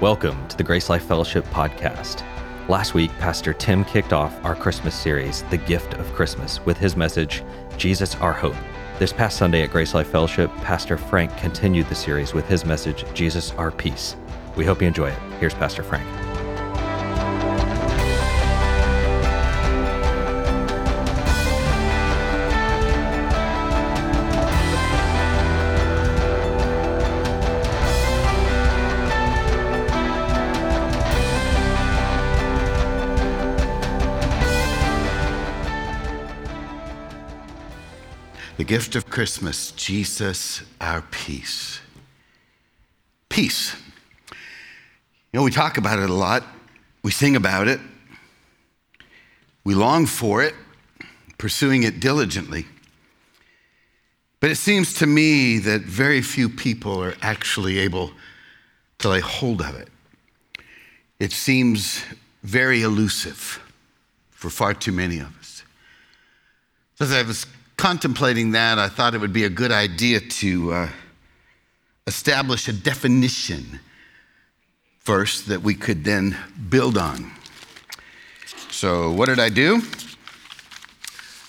Welcome to the Grace Life Fellowship podcast. Last week, Pastor Tim kicked off our Christmas series, The Gift of Christmas, with his message, Jesus Our Hope. This past Sunday at Grace Life Fellowship, Pastor Frank continued the series with his message, Jesus Our Peace. We hope you enjoy it. Here's Pastor Frank. Gift of Christmas, Jesus, our peace. Peace. You know, we talk about it a lot, we sing about it, we long for it, pursuing it diligently. But it seems to me that very few people are actually able to lay hold of it. It seems very elusive for far too many of us. As I was contemplating that, I thought it would be a good idea to uh, establish a definition first that we could then build on. So, what did I do?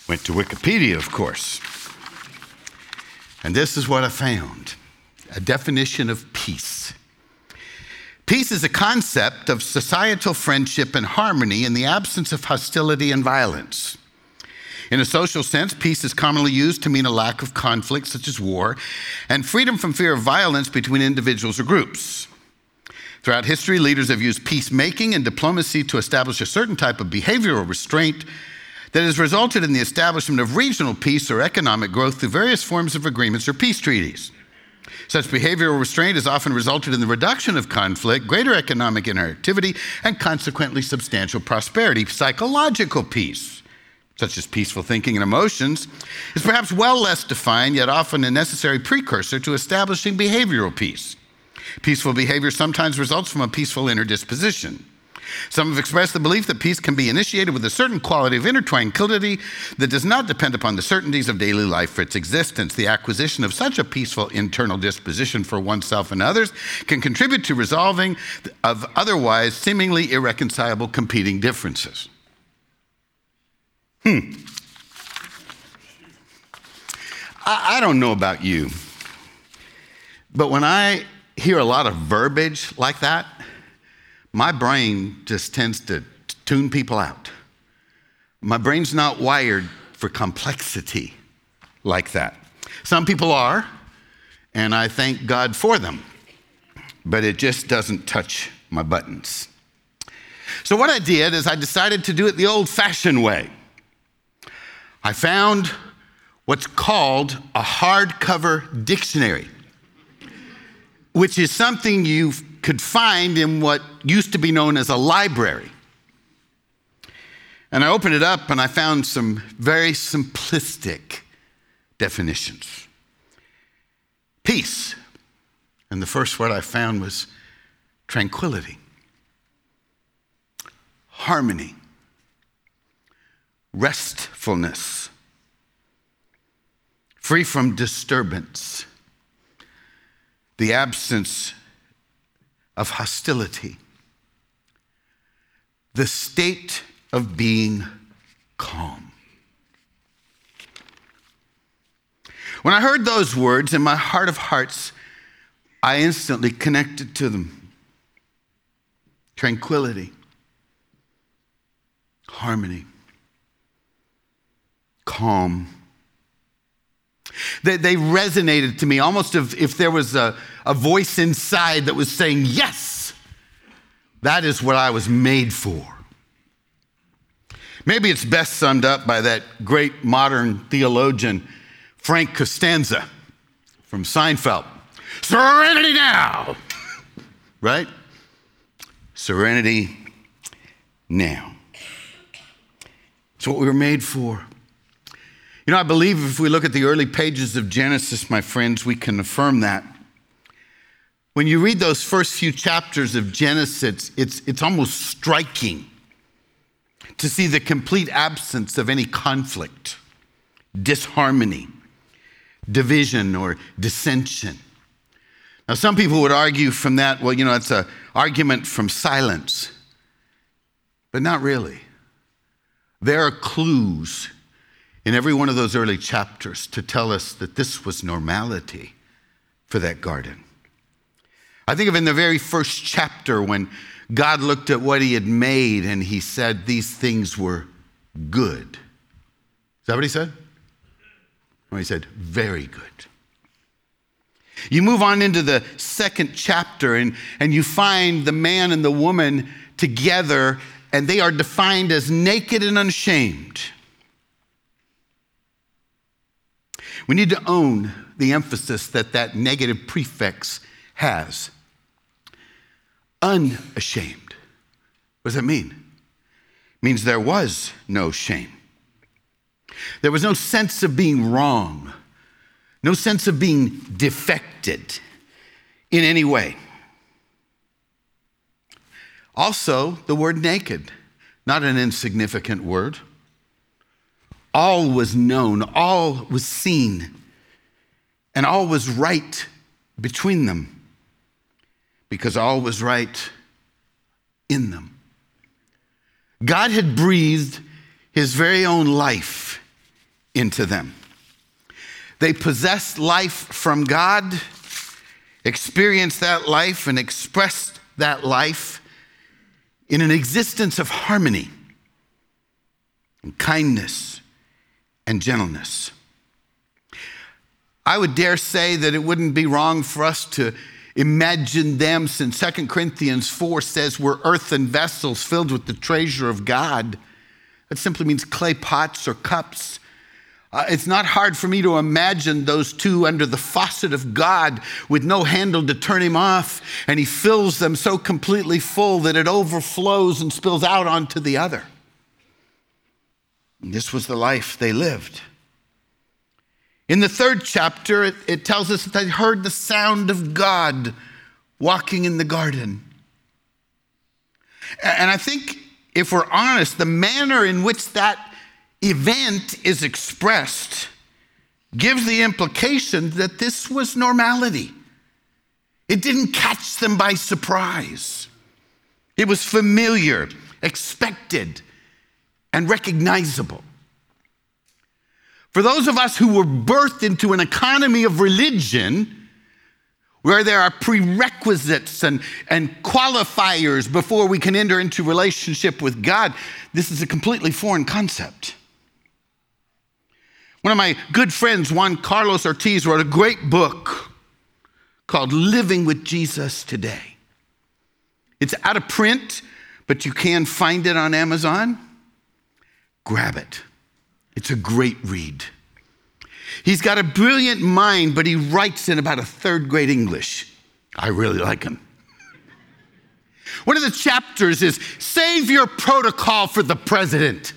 Went to Wikipedia, of course. And this is what I found a definition of peace. Peace is a concept of societal friendship and harmony in the absence of hostility and violence. In a social sense, peace is commonly used to mean a lack of conflict, such as war, and freedom from fear of violence between individuals or groups. Throughout history, leaders have used peacemaking and diplomacy to establish a certain type of behavioral restraint that has resulted in the establishment of regional peace or economic growth through various forms of agreements or peace treaties. Such behavioral restraint has often resulted in the reduction of conflict, greater economic interactivity, and consequently substantial prosperity. Psychological peace such as peaceful thinking and emotions, is perhaps well less defined, yet often a necessary precursor to establishing behavioral peace. Peaceful behavior sometimes results from a peaceful inner disposition. Some have expressed the belief that peace can be initiated with a certain quality of inner tranquility that does not depend upon the certainties of daily life for its existence. The acquisition of such a peaceful internal disposition for oneself and others can contribute to resolving of otherwise seemingly irreconcilable competing differences. Hmm. I, I don't know about you, but when I hear a lot of verbiage like that, my brain just tends to tune people out. My brain's not wired for complexity like that. Some people are, and I thank God for them, but it just doesn't touch my buttons. So, what I did is I decided to do it the old fashioned way. I found what's called a hardcover dictionary, which is something you could find in what used to be known as a library. And I opened it up and I found some very simplistic definitions. Peace. And the first word I found was tranquility, harmony, restfulness, free from disturbance, the absence of hostility, the state of being calm. When I heard those words in my heart of hearts, I instantly connected to them. Tranquility, harmony, calm. They, they resonated to me almost if, if there was a, a voice inside that was saying, Yes, that is what I was made for. Maybe it's best summed up by that great modern theologian, Frank Costanza from Seinfeld. Serenity now, right? Serenity now. It's what we were made for. You know, I believe if we look at the early pages of Genesis, my friends, we can affirm that. When you read those first few chapters of Genesis, it's, it's almost striking to see the complete absence of any conflict, disharmony, division, or dissension. Now, some people would argue from that, well, you know, it's an argument from silence, but not really. There are clues in every one of those early chapters to tell us that this was normality for that garden. I think of in the very first chapter when God looked at what he had made and he said these things were good. Is that what he said? Or he said, very good. You move on into the second chapter and, and you find the man and the woman together, and they are defined as naked and unashamed. We need to own the emphasis that that negative prefix has. Unashamed. What does that mean? It means there was no shame. There was no sense of being wrong, no sense of being defected in any way. Also, the word naked, not an insignificant word. All was known, all was seen, and all was right between them because all was right in them. God had breathed his very own life into them. They possessed life from God, experienced that life, and expressed that life in an existence of harmony and kindness and gentleness. I would dare say that it wouldn't be wrong for us to imagine them, since 2 Corinthians 4 says we're earthen vessels filled with the treasure of God. That simply means clay pots or cups. Uh, it's not hard for me to imagine those two under the faucet of God with no handle to turn him off, and he fills them so completely full that it overflows and spills out onto the other. And this was the life they lived. In the third chapter, it, it tells us that they heard the sound of God walking in the garden. And I think, if we're honest, the manner in which that event is expressed gives the implication that this was normality. It didn't catch them by surprise, it was familiar, expected, and recognizable. For those of us who were birthed into an economy of religion, where there are prerequisites and, and qualifiers before we can enter into relationship with God, this is a completely foreign concept. One of my good friends, Juan Carlos Ortiz, wrote a great book called Living with Jesus Today. It's out of print, but you can find it on Amazon. Grab it. It's a great read. He's got a brilliant mind, but he writes in about a third grade English. I really like him. One of the chapters is Save Your Protocol for the President.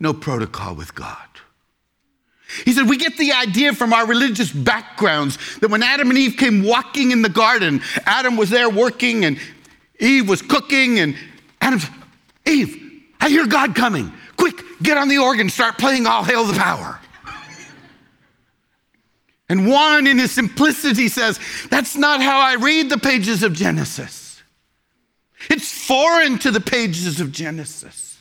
No protocol with God. He said, We get the idea from our religious backgrounds that when Adam and Eve came walking in the garden, Adam was there working and Eve was cooking, and Adam Eve, I hear God coming. Quick, get on the organ, start playing All Hail the Power. And Juan, in his simplicity, says, That's not how I read the pages of Genesis. It's foreign to the pages of Genesis.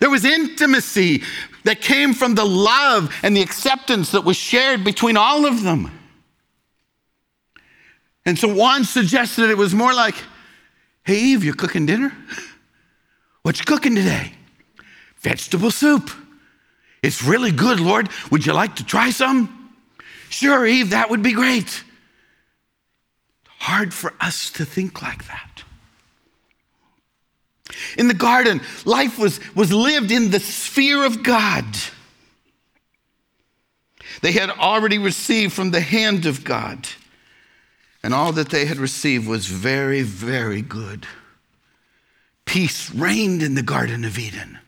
There was intimacy that came from the love and the acceptance that was shared between all of them. And so Juan suggested it was more like, Hey, Eve, you're cooking dinner? What you cooking today? Vegetable soup. It's really good, Lord. Would you like to try some? Sure, Eve, that would be great. Hard for us to think like that. In the garden, life was, was lived in the sphere of God. They had already received from the hand of God, and all that they had received was very, very good. Peace reigned in the Garden of Eden.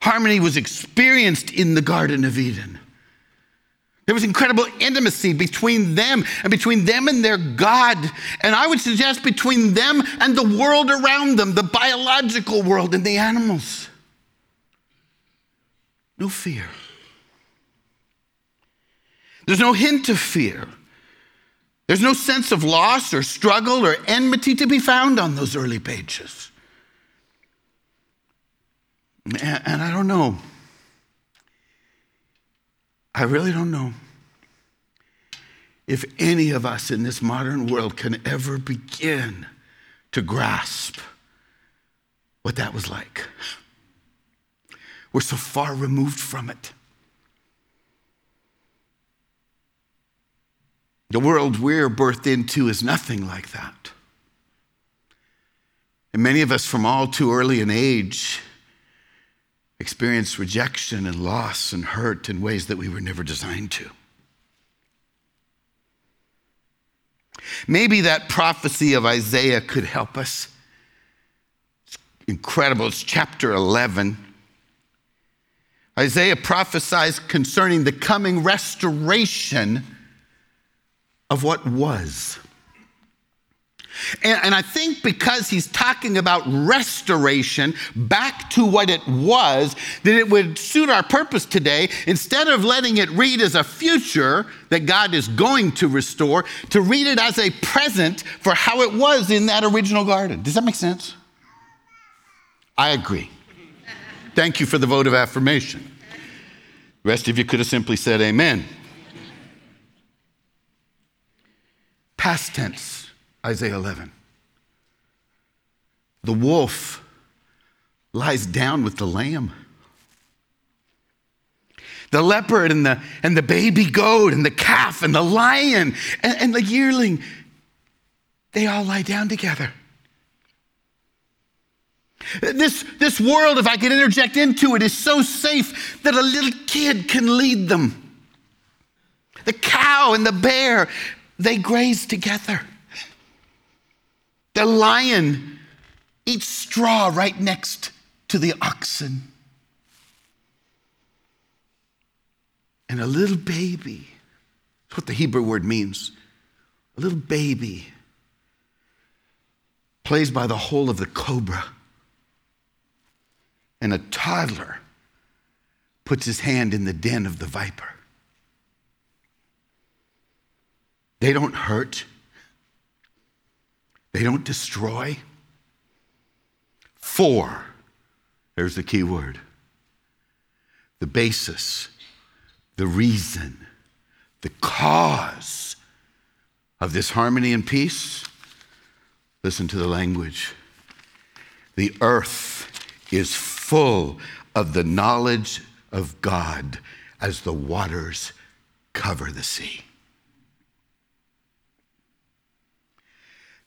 Harmony was experienced in the Garden of Eden. There was incredible intimacy between them and between them and their God. And I would suggest between them and the world around them, the biological world and the animals. No fear. There's no hint of fear. There's no sense of loss or struggle or enmity to be found on those early pages. And I don't know. I really don't know if any of us in this modern world can ever begin to grasp what that was like. We're so far removed from it. The world we're birthed into is nothing like that. And many of us, from all too early an age, experience rejection and loss and hurt in ways that we were never designed to. Maybe that prophecy of Isaiah could help us. It's incredible. It's chapter 11. Isaiah prophesies concerning the coming restoration of what was. And, and, I think because he's talking about restoration back to what it was, that it would suit our purpose today, instead of letting it read as a future that God is going to restore, to read it as a present for how it was in that original garden. Does that make sense? I agree. Thank you for the vote of affirmation. The rest of you could have simply said amen. Past tense, Isaiah 11. The wolf lies down with the lamb. The leopard and the, and the baby goat and the calf and the lion and, and the yearling, they all lie down together. This, this world, if I could interject into it, is so safe that a little kid can lead them. The cow and the bear, they graze together. The lion eats straw right next to the oxen. And a little baby, that's what the Hebrew word means, a little baby plays by the hole of the cobra. And a toddler puts his hand in the den of the viper. They don't hurt, they don't destroy. For, there's the key word the basis, the reason, the cause of this harmony and peace. Listen to the language. The earth is full of the knowledge of God as the waters cover the sea.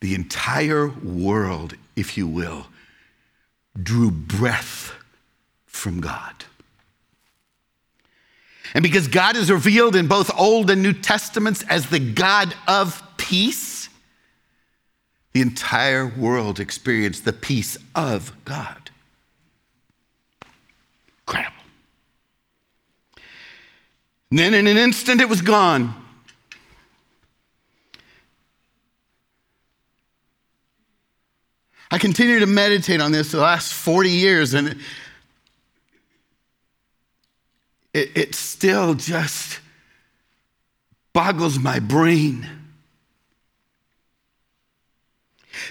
The entire world, if you will, drew breath from God. And because God is revealed in both Old and New Testaments as the God of peace, the entire world experienced the peace of God. Incredible. And then in an instant it was gone. I continue to meditate on this the last 40 years, and it, it still just boggles my brain.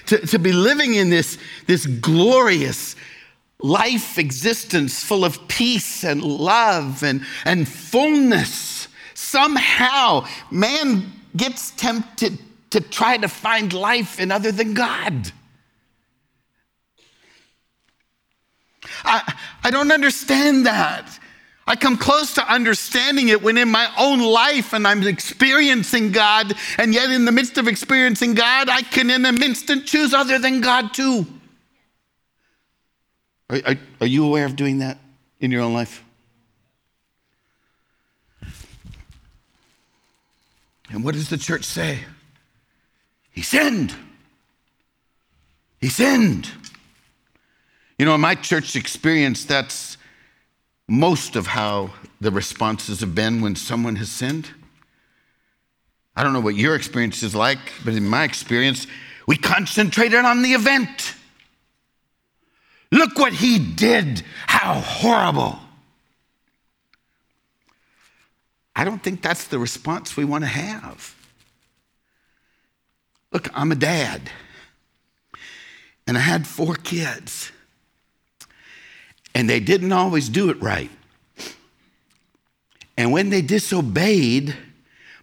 To, to be living in this, this glorious life existence full of peace and love and, and fullness, somehow man gets tempted to try to find life in other than God. I, I don't understand that. I come close to understanding it when in my own life and I'm experiencing God, and yet in the midst of experiencing God, I can in an instant choose other than God too. Are, are, are you aware of doing that in your own life? And what does the church say? He sinned. He sinned. You know, in my church experience, that's most of how the responses have been when someone has sinned. I don't know what your experience is like, but in my experience, we concentrated on the event. Look what he did. How horrible. I don't think that's the response we want to have. Look, I'm a dad, and I had four kids, and they didn't always do it right. And when they disobeyed,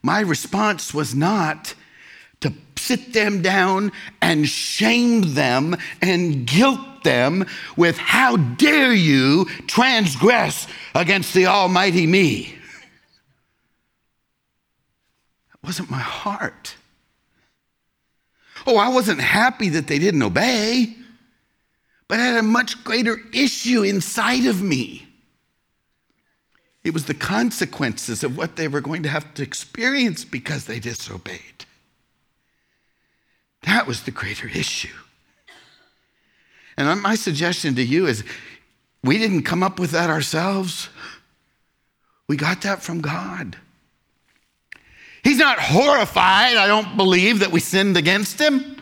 my response was not to sit them down and shame them and guilt them with, How dare you transgress against the Almighty me? That wasn't my heart. Oh, I wasn't happy that they didn't obey, but had a much greater issue inside of me. It was the consequences of what they were going to have to experience because they disobeyed. That was the greater issue. And my suggestion to you is we didn't come up with that ourselves, we got that from God. He's not horrified, I don't believe, that we sinned against him.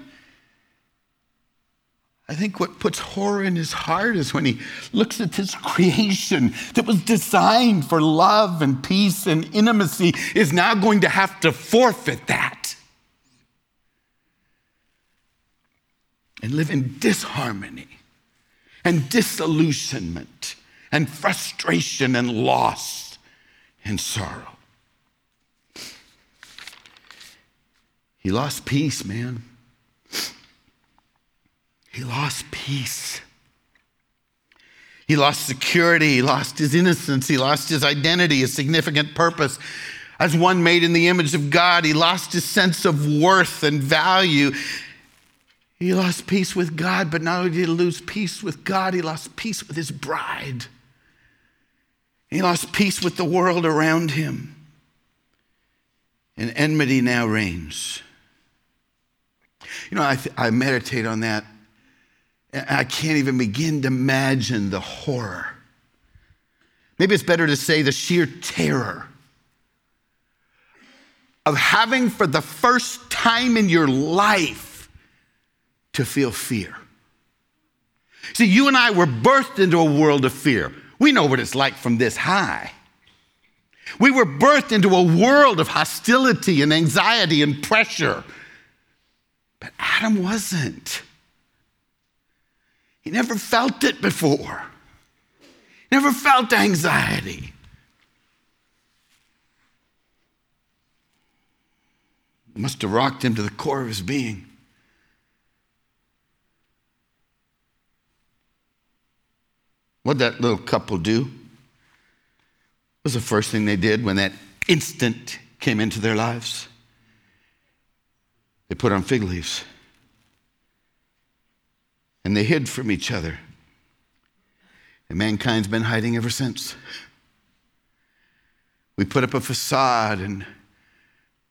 I think what puts horror in his heart is when he looks at this creation that was designed for love and peace and intimacy is now going to have to forfeit that and live in disharmony and disillusionment and frustration and loss and sorrow. He lost peace, man. He lost peace. He lost security. He lost his innocence. He lost his identity, his significant purpose. As one made in the image of God, he lost his sense of worth and value. He lost peace with God, but not only did he lose peace with God, he lost peace with his bride. He lost peace with the world around him. And enmity now reigns. You know, I, th- I meditate on that. I can't even begin to imagine the horror. Maybe it's better to say the sheer terror of having for the first time in your life to feel fear. See, you and I were birthed into a world of fear. We know what it's like from this high. We were birthed into a world of hostility and anxiety and pressure but Adam wasn't. He never felt it before, never felt anxiety. It must have rocked him to the core of his being. What'd that little couple do? What was the first thing they did when that instant came into their lives? They put on fig leaves. And they hid from each other. And mankind's been hiding ever since. We put up a facade and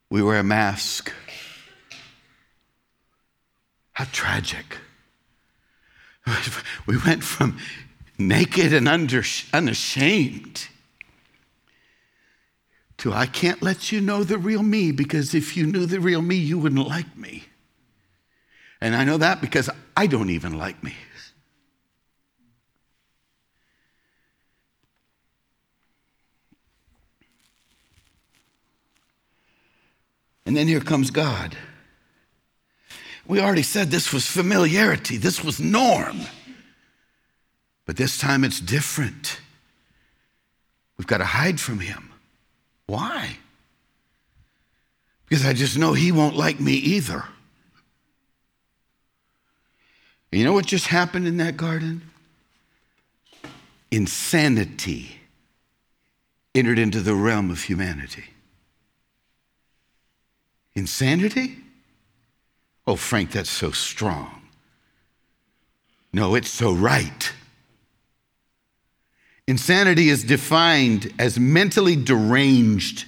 we wear a mask. How tragic. We went from naked and unashamed to I can't let you know the real me because if you knew the real me, you wouldn't like me. And I know that because I don't even like me. And then here comes God. We already said this was familiarity, this was norm. But this time it's different. We've got to hide from Him. Why? Because I just know he won't like me either. You know what just happened in that garden? Insanity entered into the realm of humanity. Insanity? Oh, Frank, that's so strong. No, it's so right. Insanity is defined as mentally deranged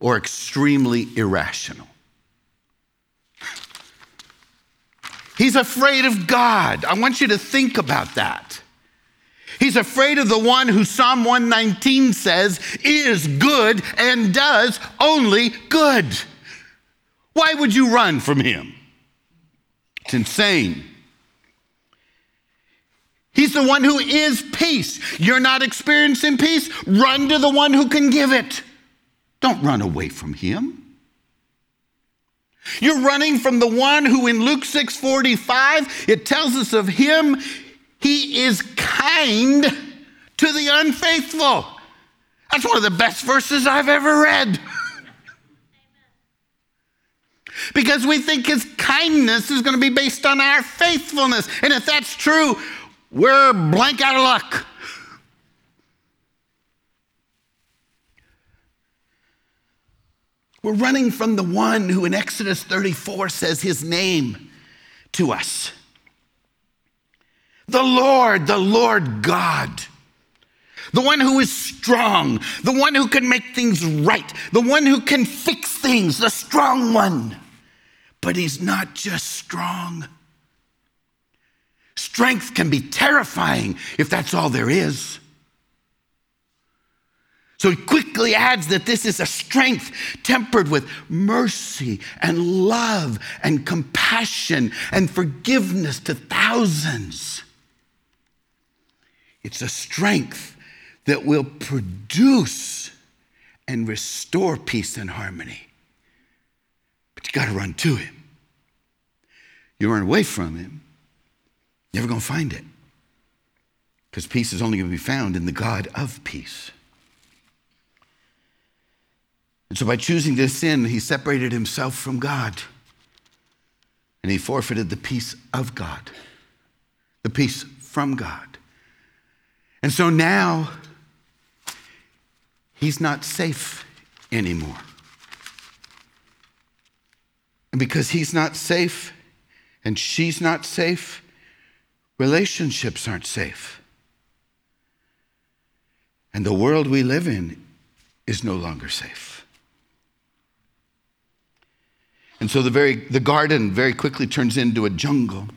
or extremely irrational. He's afraid of God. I want you to think about that. He's afraid of the one who Psalm 119 says is good and does only good. Why would you run from him? It's insane. He's the one who is peace. You're not experiencing peace? Run to the one who can give it. Don't run away from him. You're running from the one who in Luke 6:45 it tells us of him he is kind to the unfaithful. That's one of the best verses I've ever read. because we think his kindness is going to be based on our faithfulness. And if that's true, we're blank out of luck. We're running from the one who in Exodus 34 says his name to us. The Lord, the Lord God. The one who is strong, the one who can make things right, the one who can fix things, the strong one. But he's not just strong. Strength can be terrifying if that's all there is. So he quickly adds that this is a strength tempered with mercy and love and compassion and forgiveness to thousands. It's a strength that will produce and restore peace and harmony. But you got to run to him. You run away from him, you're never going to find it. Because peace is only going to be found in the God of peace. And so by choosing to sin, he separated himself from God. And he forfeited the peace of God, the peace from God. And so now he's not safe anymore. And because he's not safe and she's not safe, relationships aren't safe. And the world we live in is no longer safe. And so the, very, the garden very quickly turns into a jungle.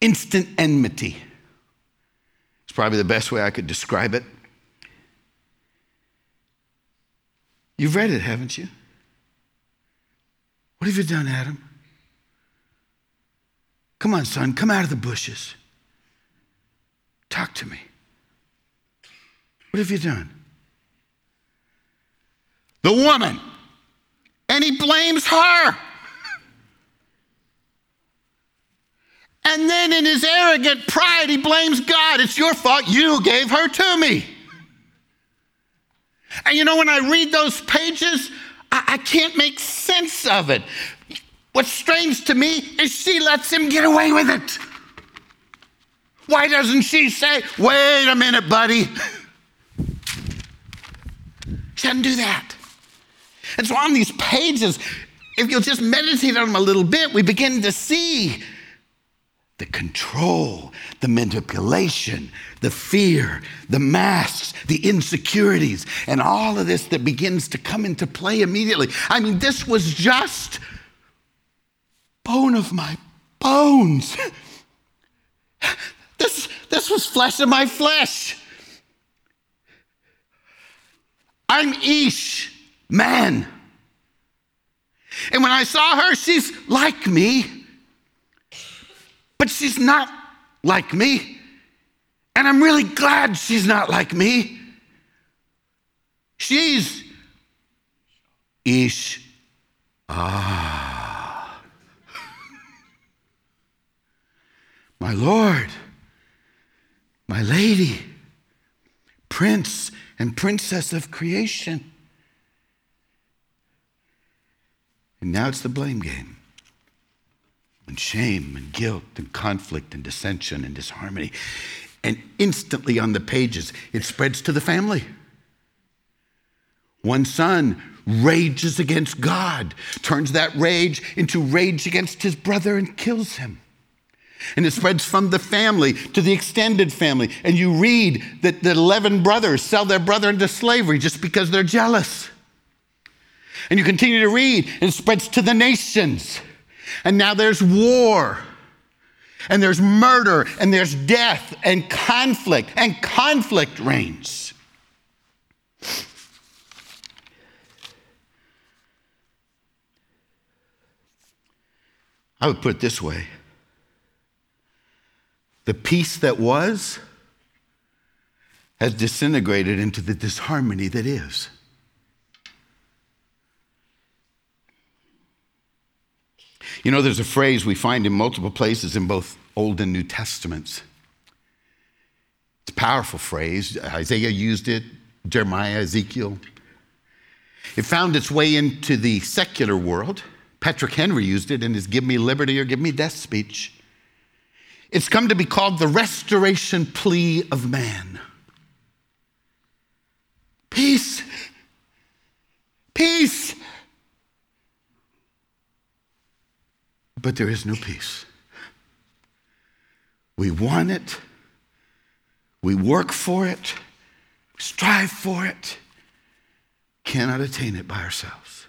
Instant enmity. It's probably the best way I could describe it. You've read it, haven't you? What have you done, Adam? Come on, son, come out of the bushes. Talk to me. What have you done? The woman and he blames her. And then in his arrogant pride, he blames God. It's your fault. You gave her to me. And you know, when I read those pages, I, I can't make sense of it. What's strange to me is she lets him get away with it. Why doesn't she say, wait a minute, buddy? She doesn't do that. And so on these pages, if you'll just meditate on them a little bit, we begin to see the control, the manipulation, the fear, the masks, the insecurities, and all of this that begins to come into play immediately. I mean, this was just bone of my bones. this, this was flesh of my flesh. I'm Ish man. And when I saw her, she's like me, but she's not like me. And I'm really glad she's not like me. She's Ish. Ah. My Lord, my lady, prince and princess of creation. And now it's the blame game. And shame and guilt and conflict and dissension and disharmony. And instantly on the pages, it spreads to the family. One son rages against God, turns that rage into rage against his brother and kills him. And it spreads from the family to the extended family. And you read that the 11 brothers sell their brother into slavery just because they're jealous. And you continue to read, and spreads to the nations. And now there's war, and there's murder, and there's death, and conflict, and conflict reigns. I would put it this way the peace that was has disintegrated into the disharmony that is. You know, there's a phrase we find in multiple places in both Old and New Testaments. It's a powerful phrase. Isaiah used it, Jeremiah, Ezekiel. It found its way into the secular world. Patrick Henry used it in his Give Me Liberty or Give Me Death speech. It's come to be called the restoration plea of man. Peace. But there is no peace. We want it. We work for it. We strive for it. Cannot attain it by ourselves.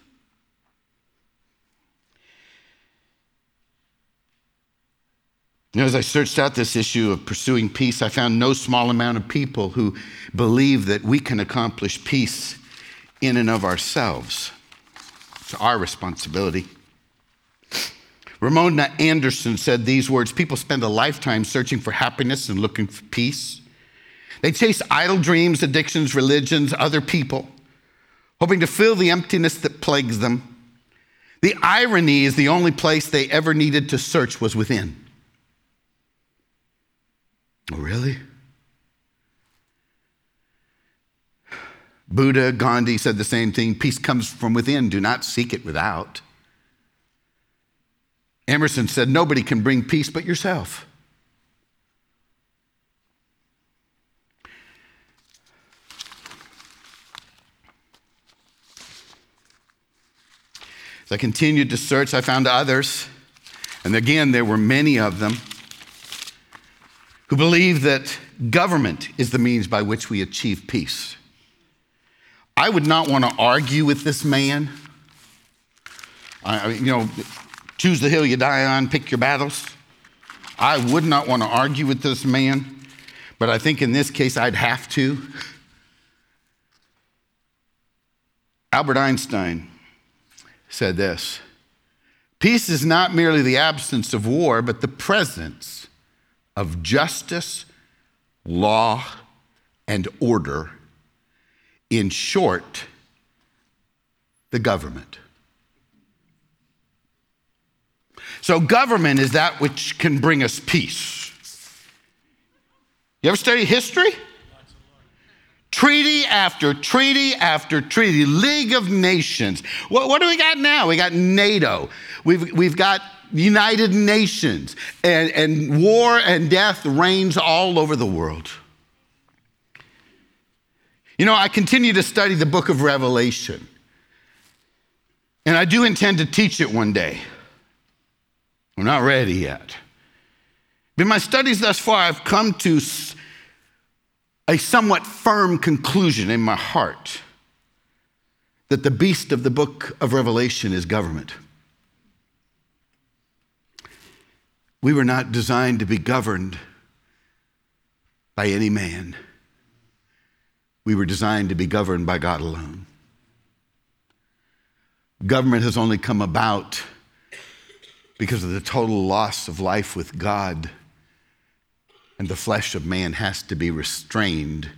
Know, as I searched out this issue of pursuing peace, I found no small amount of people who believe that we can accomplish peace in and of ourselves. It's our responsibility. Ramona Anderson said these words People spend a lifetime searching for happiness and looking for peace. They chase idle dreams, addictions, religions, other people, hoping to fill the emptiness that plagues them. The irony is the only place they ever needed to search was within. Oh, really? Buddha, Gandhi said the same thing peace comes from within, do not seek it without. Emerson said, Nobody can bring peace but yourself. As I continued to search, I found others, and again, there were many of them who believe that government is the means by which we achieve peace. I would not want to argue with this man. I, you know, choose the hill you die on, pick your battles. I would not want to argue with this man, but I think in this case I'd have to. Albert Einstein said this Peace is not merely the absence of war, but the presence of justice, law, and order. In short, the government. So, government is that which can bring us peace. You ever study history? Treaty after treaty after treaty, League of Nations. What, what do we got now? We got NATO. We've, we've got United Nations, and, and war and death reigns all over the world. You know, I continue to study the book of Revelation, and I do intend to teach it one day. We're not ready yet. In my studies thus far, I've come to a somewhat firm conclusion in my heart that the beast of the book of Revelation is government. We were not designed to be governed by any man. We were designed to be governed by God alone. Government has only come about because of the total loss of life with God, and the flesh of man has to be restrained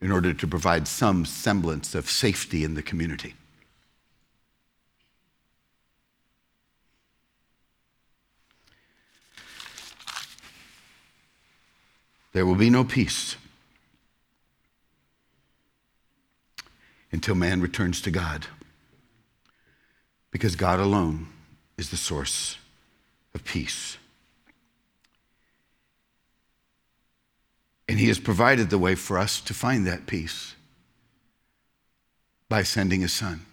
in order to provide some semblance of safety in the community. There will be no peace until man returns to God. Because God alone is the source of peace. And He has provided the way for us to find that peace by sending His Son.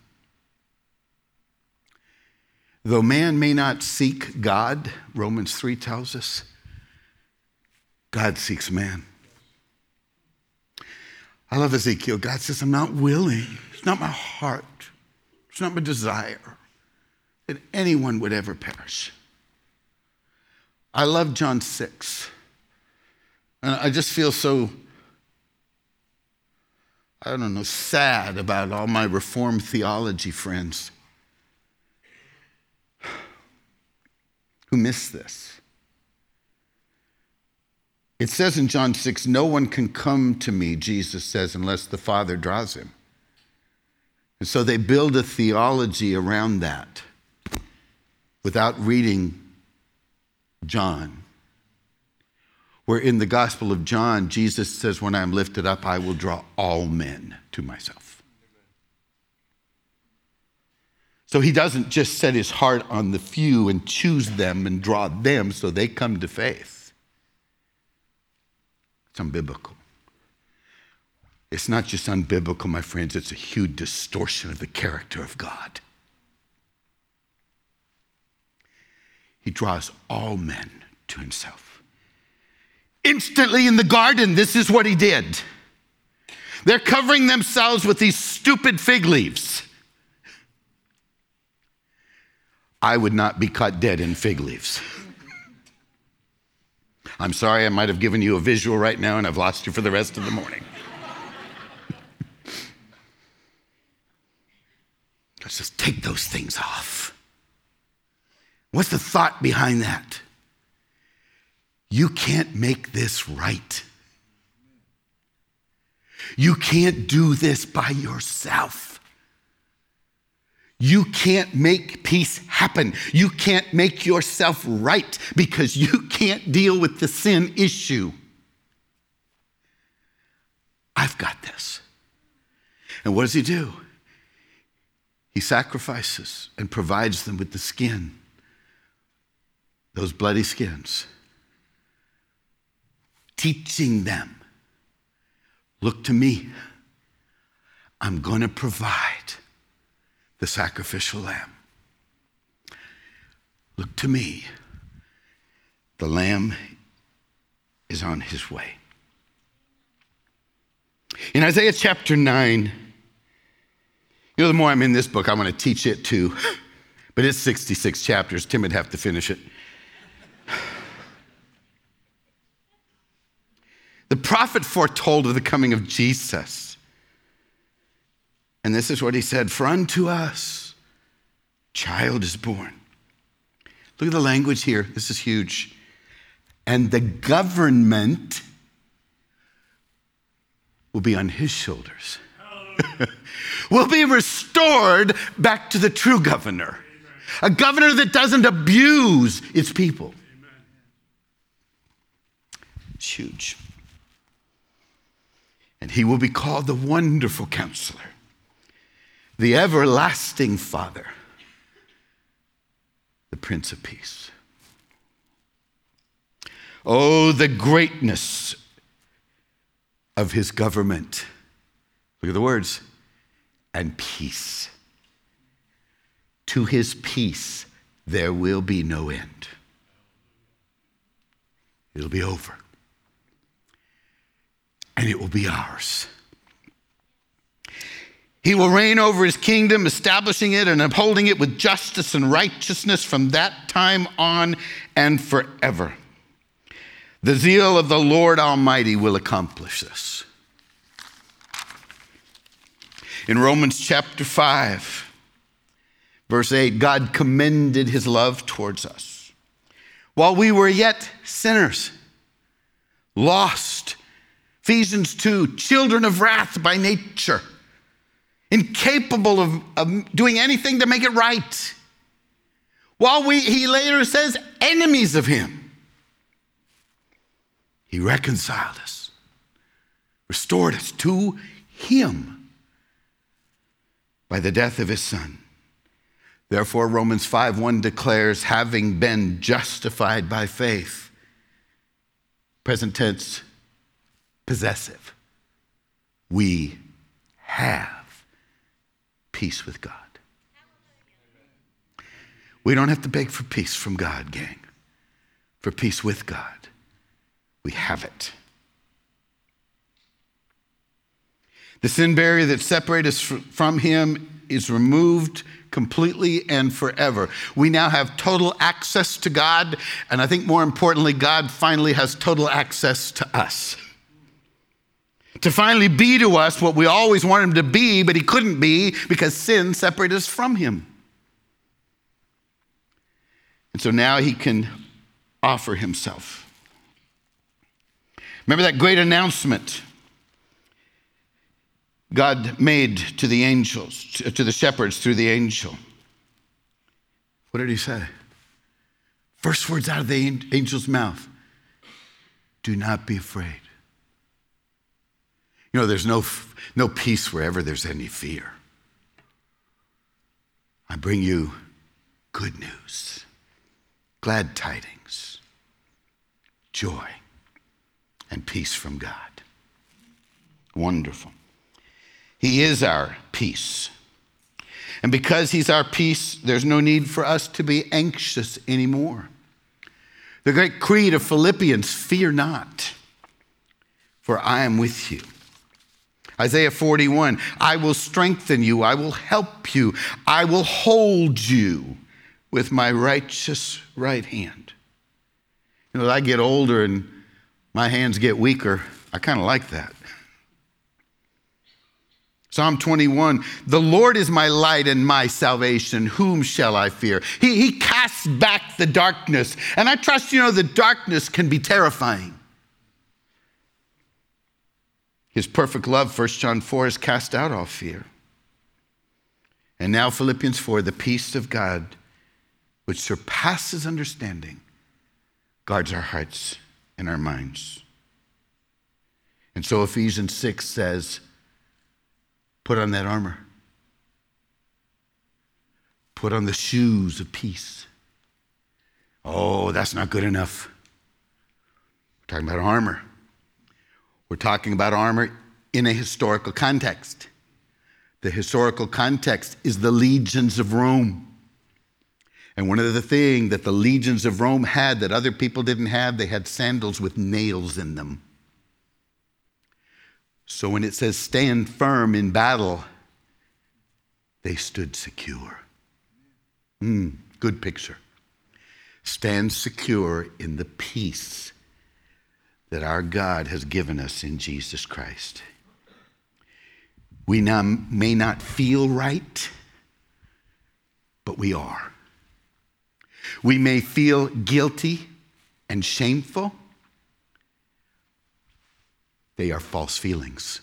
Though man may not seek God, Romans 3 tells us, God seeks man. I love Ezekiel. God says, I'm not willing. It's not my heart. It's not my desire that anyone would ever perish. I love John 6. And I just feel so, I don't know, sad about all my Reformed theology friends who miss this. It says in John 6, no one can come to me, Jesus says, unless the Father draws him. And so they build a theology around that. without reading John, where in the Gospel of John, Jesus says, When I'm lifted up, I will draw all men to myself. So he doesn't just set his heart on the few and choose them and draw them so they come to faith. It's unbiblical. It's not just unbiblical, my friends, it's a huge distortion of the character of God. He draws all men to himself. Instantly in the garden, this is what he did. They're covering themselves with these stupid fig leaves. I would not be caught dead in fig leaves. I'm sorry, I might have given you a visual right now and I've lost you for the rest of the morning. Let's just take those things off. What's the thought behind that? You can't make this right. You can't do this by yourself. You can't make peace happen. You can't make yourself right because you can't deal with the sin issue. I've got this. And what does he do? He sacrifices and provides them with the skin those bloody skins, teaching them look to me. I'm going to provide the sacrificial lamb. Look to me. The lamb is on his way. In Isaiah chapter 9, you know, the more I'm in this book, I want to teach it too. But it's 66 chapters. Tim would have to finish it. The prophet foretold of the coming of Jesus. And this is what he said For unto us, child is born. Look at the language here. This is huge. And the government will be on his shoulders. will be restored back to the true governor. A governor that doesn't abuse its people. It's huge and he will be called the Wonderful Counselor, the Everlasting Father, the Prince of Peace. Oh, the greatness of his government. Look at the words and peace. To his peace, there will be no end. It'll be over and it will be ours. He will reign over his kingdom, establishing it and upholding it with justice and righteousness from that time on and forever. The zeal of the Lord Almighty will accomplish this. In Romans chapter 5, verse 8, God commended his love towards us. While we were yet sinners, lost Ephesians 2 children of wrath by nature, incapable of, of doing anything to make it right. While we, he later says, enemies of him, he reconciled us, restored us to him by the death of his son. Therefore, Romans 5 1 declares, having been justified by faith, present tense, possessive. We have peace with God. We don't have to beg for peace from God, gang, for peace with God. We have it. The sin barrier that separates us from Him is removed completely and forever. We now have total access to God, and I think more importantly, God finally has total access to us to finally be to us what we always wanted him to be, but he couldn't be because sin separated us from him. And so now he can offer himself. Remember that great announcement God made to the angels, to the shepherds through the angel? What did he say? First words out of the angel's mouth do not be afraid. You know, there's no, no peace wherever there's any fear. I bring you good news, glad tidings, joy, and peace from God. Wonderful. He is our peace. And because He's our peace, there's no need for us to be anxious anymore. The great creed of Philippians fear not, for I am with you. Isaiah 41 I will strengthen you, I will help you, I will hold you with my righteous right hand. You know, as I get older and my hands get weaker, I kind of like that. Psalm 21 The Lord is my light and my salvation. Whom shall I fear? He, he casts back the darkness. And I trust you know the darkness can be terrifying. His perfect love, 1 John 4, has cast out all fear. And now, Philippians 4, the peace of God, which surpasses understanding, guards our hearts and our minds. And so, Ephesians 6 says, Put on that armor. Put on the shoes of peace. Oh, that's not good enough. We're talking about armor. We're talking about armor in a historical context. The historical context is the legions of Rome. And one of the things that the legions of Rome had that other people didn't have, they had sandals with nails in them. So when it says stand firm in battle, they stood secure. Mm, good picture. Stand secure in the peace that our God has given us in Jesus Christ. We now may not feel right, but we are. We may feel guilty and shameful, they are false feelings.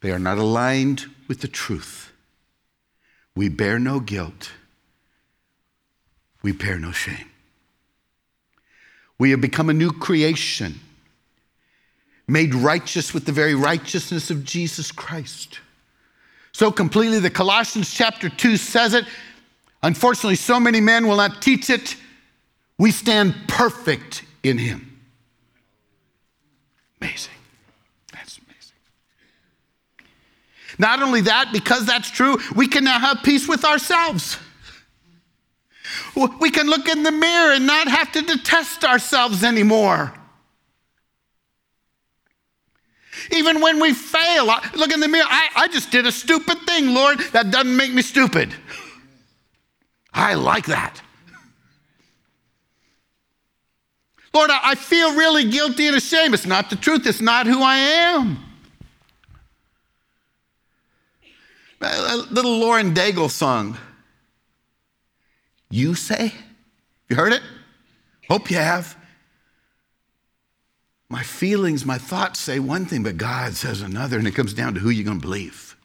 They are not aligned with the truth. We bear no guilt. We bear no shame. We have become a new creation, made righteous with the very righteousness of Jesus Christ. So completely, the Colossians chapter 2 says it. Unfortunately, so many men will not teach it. We stand perfect in Him. Amazing. That's amazing. Not only that, because that's true, we can now have peace with ourselves. We can look in the mirror and not have to detest ourselves anymore. Even when we fail, I look in the mirror, I, I just did a stupid thing, Lord. That doesn't make me stupid. I like that. Lord, I feel really guilty and ashamed. It's not the truth, it's not who I am. A little Lauren Daigle song. You say? You heard it? Hope you have. My feelings, my thoughts say one thing, but God says another, and it comes down to who you're going to believe.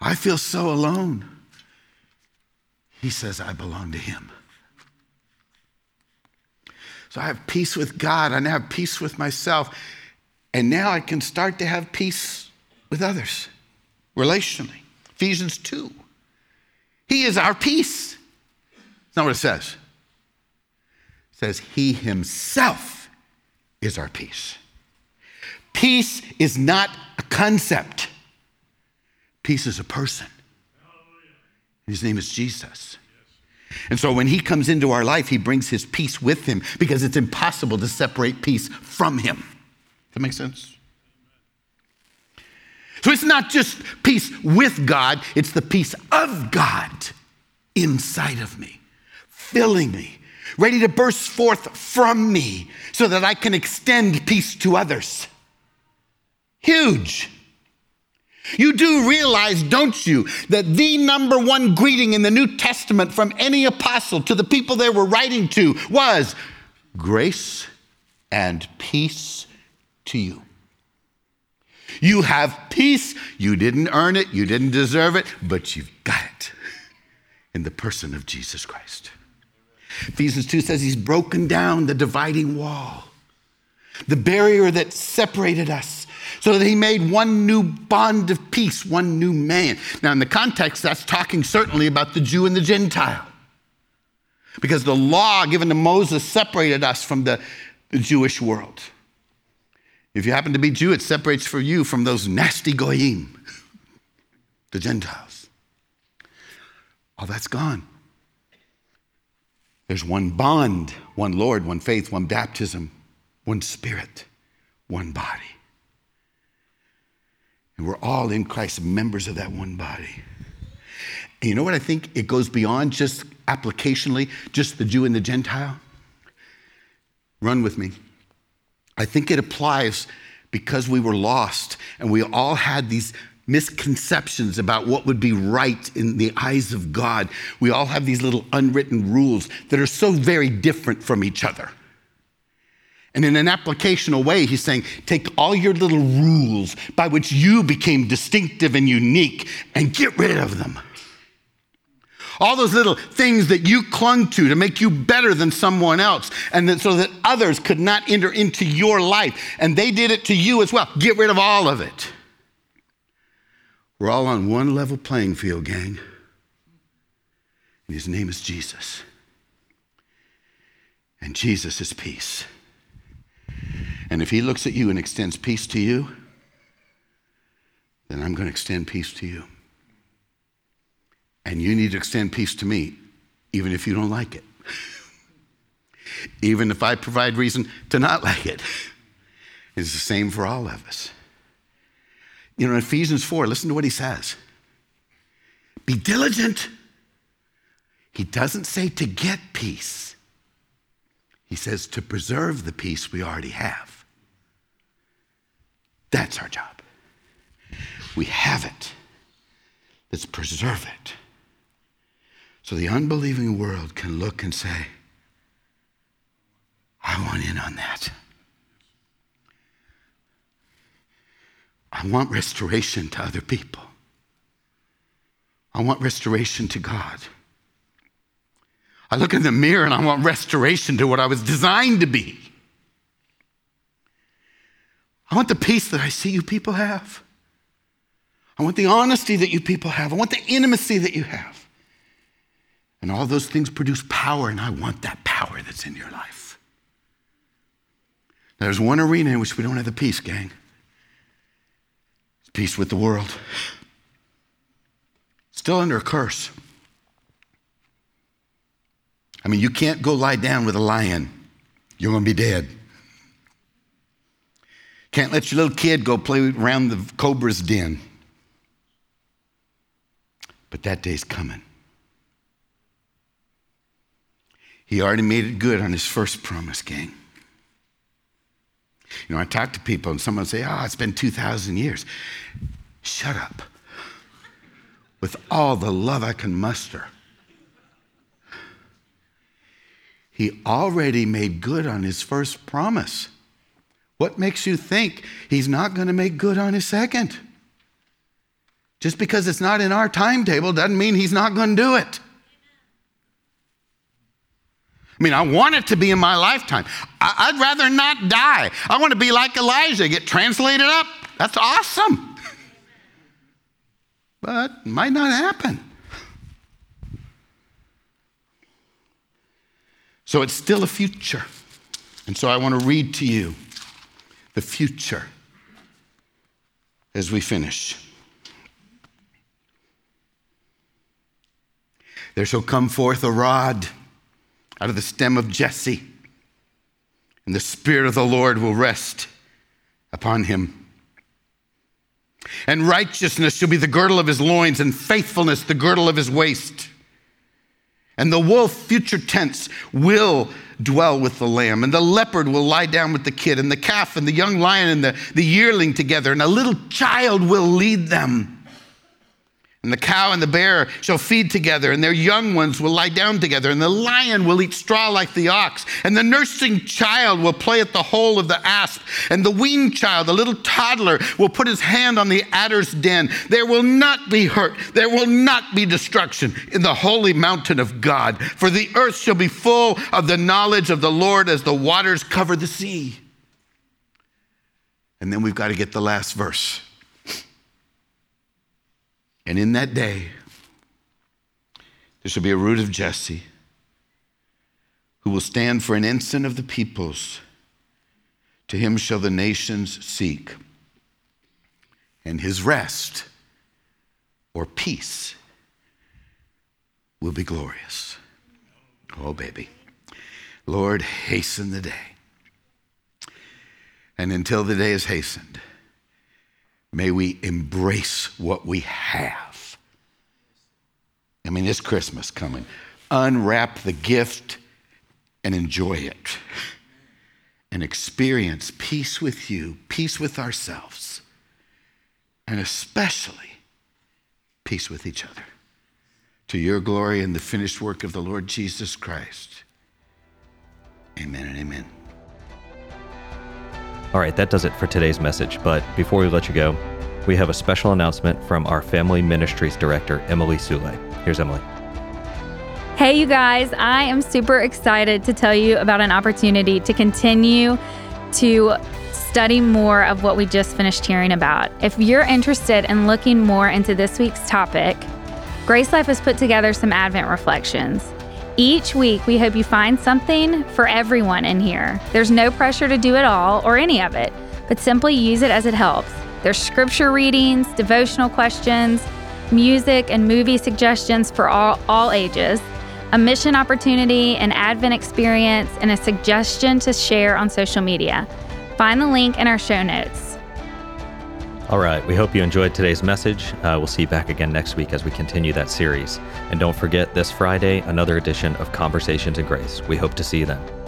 I feel so alone. He says, I belong to Him. So I have peace with God. I now have peace with myself. And now I can start to have peace with others relationally. Ephesians 2. He is our peace. That's not what it says. It says, He Himself is our peace. Peace is not a concept, peace is a person. His name is Jesus. And so when he comes into our life, he brings his peace with him because it's impossible to separate peace from him. Does that make sense? So it's not just peace with God, it's the peace of God inside of me, filling me, ready to burst forth from me so that I can extend peace to others. Huge. You do realize, don't you, that the number one greeting in the New Testament from any apostle to the people they were writing to was grace and peace to you. You have peace. You didn't earn it, you didn't deserve it, but you've got it in the person of Jesus Christ. Ephesians 2 says he's broken down the dividing wall, the barrier that separated us, so that he made one new bond of peace, one new man. Now, in the context, that's talking certainly about the Jew and the Gentile. Because the law given to Moses separated us from the, the Jewish world. If you happen to be Jew, it separates for you from those nasty goyim, the Gentiles. All that's gone. There's one bond, one Lord, one faith, one baptism, one spirit, one body. And we're all in Christ, members of that one body. And you know what I think? It goes beyond just applicationally, just the Jew and the Gentile. Run with me. I think it applies because we were lost and we all had these misconceptions about what would be right in the eyes of God. We all have these little unwritten rules that are so very different from each other. And in an applicational way, he's saying, take all your little rules by which you became distinctive and unique and get rid of them. All those little things that you clung to to make you better than someone else, and that, so that others could not enter into your life. And they did it to you as well. Get rid of all of it. We're all on one level playing field, gang. And his name is Jesus. And Jesus is peace. And if he looks at you and extends peace to you, then I'm going to extend peace to you. And you need to extend peace to me, even if you don't like it. even if I provide reason to not like it. It's the same for all of us. You know, in Ephesians 4, listen to what he says Be diligent. He doesn't say to get peace, he says to preserve the peace we already have. That's our job. We have it. Let's preserve it. So the unbelieving world can look and say, I want in on that. I want restoration to other people. I want restoration to God. I look in the mirror and I want restoration to what I was designed to be. I want the peace that I see you people have. I want the honesty that you people have. I want the intimacy that you have. And all those things produce power, and I want that power that's in your life. There's one arena in which we don't have the peace, gang. It's peace with the world. Still under a curse. I mean, you can't go lie down with a lion, you're going to be dead. Can't let your little kid go play around the cobra's den. But that day's coming. He already made it good on his first promise, gang. You know, I talk to people and someone say, oh, it's been 2,000 years. Shut up. With all the love I can muster. He already made good on his first promise. What makes you think he's not going to make good on his second? Just because it's not in our timetable doesn't mean he's not going to do it. I mean, I want it to be in my lifetime. I, would rather not die. I want to be like Elijah, get translated up. That's awesome. but it might not happen. So it's still a future. And so I want to read to you the future as we finish. There shall come forth a rod out of the stem of Jesse, and the Spirit of the Lord will rest upon him. And righteousness shall be the girdle of his loins, and faithfulness the girdle of his waist. And the wolf, future tense, will dwell with the lamb, and the leopard will lie down with the kid, and the calf, and the young lion, and the, the yearling together, and a little child will lead them. And the cow and the bear shall feed together, and their young ones will lie down together, and the lion will eat straw like the ox, and the nursing child will play at the hole of the asp, and the weaned child, the little toddler, will put his hand on the adder's den. There will not be hurt, there will not be destruction in the holy mountain of God, for the earth shall be full of the knowledge of the Lord as the waters cover the sea. And then we've got to get the last verse. And in that day, there shall be a root of Jesse who will stand for an ensign of the peoples. To him shall the nations seek. And his rest or peace will be glorious. Oh, baby. Lord, hasten the day. And until the day is hastened, May we embrace what we have. I mean, it's Christmas coming. Unwrap the gift and enjoy it. And experience peace with you, peace with ourselves, and especially peace with each other. To your glory and the finished work of the Lord Jesus Christ. Amen and amen. All right, that does it for today's message. But before we let you go, we have a special announcement from our Family Ministries Director, Emily Sule. Here's Emily. Hey, you guys, I am super excited to tell you about an opportunity to continue to study more of what we just finished hearing about. If you're interested in looking more into this week's topic, Grace Life has put together some Advent reflections. Each week, we hope you find something for everyone in here. There's no pressure to do it all or any of it, but simply use it as it helps. There's scripture readings, devotional questions, music and movie suggestions for all, all ages, a mission opportunity, an Advent experience, and a suggestion to share on social media. Find the link in our show notes. All right. We hope you enjoyed today's message. Uh, we'll see you back again next week as we continue that series. And don't forget, this Friday, another edition of Conversations in Grace. We hope to see you then.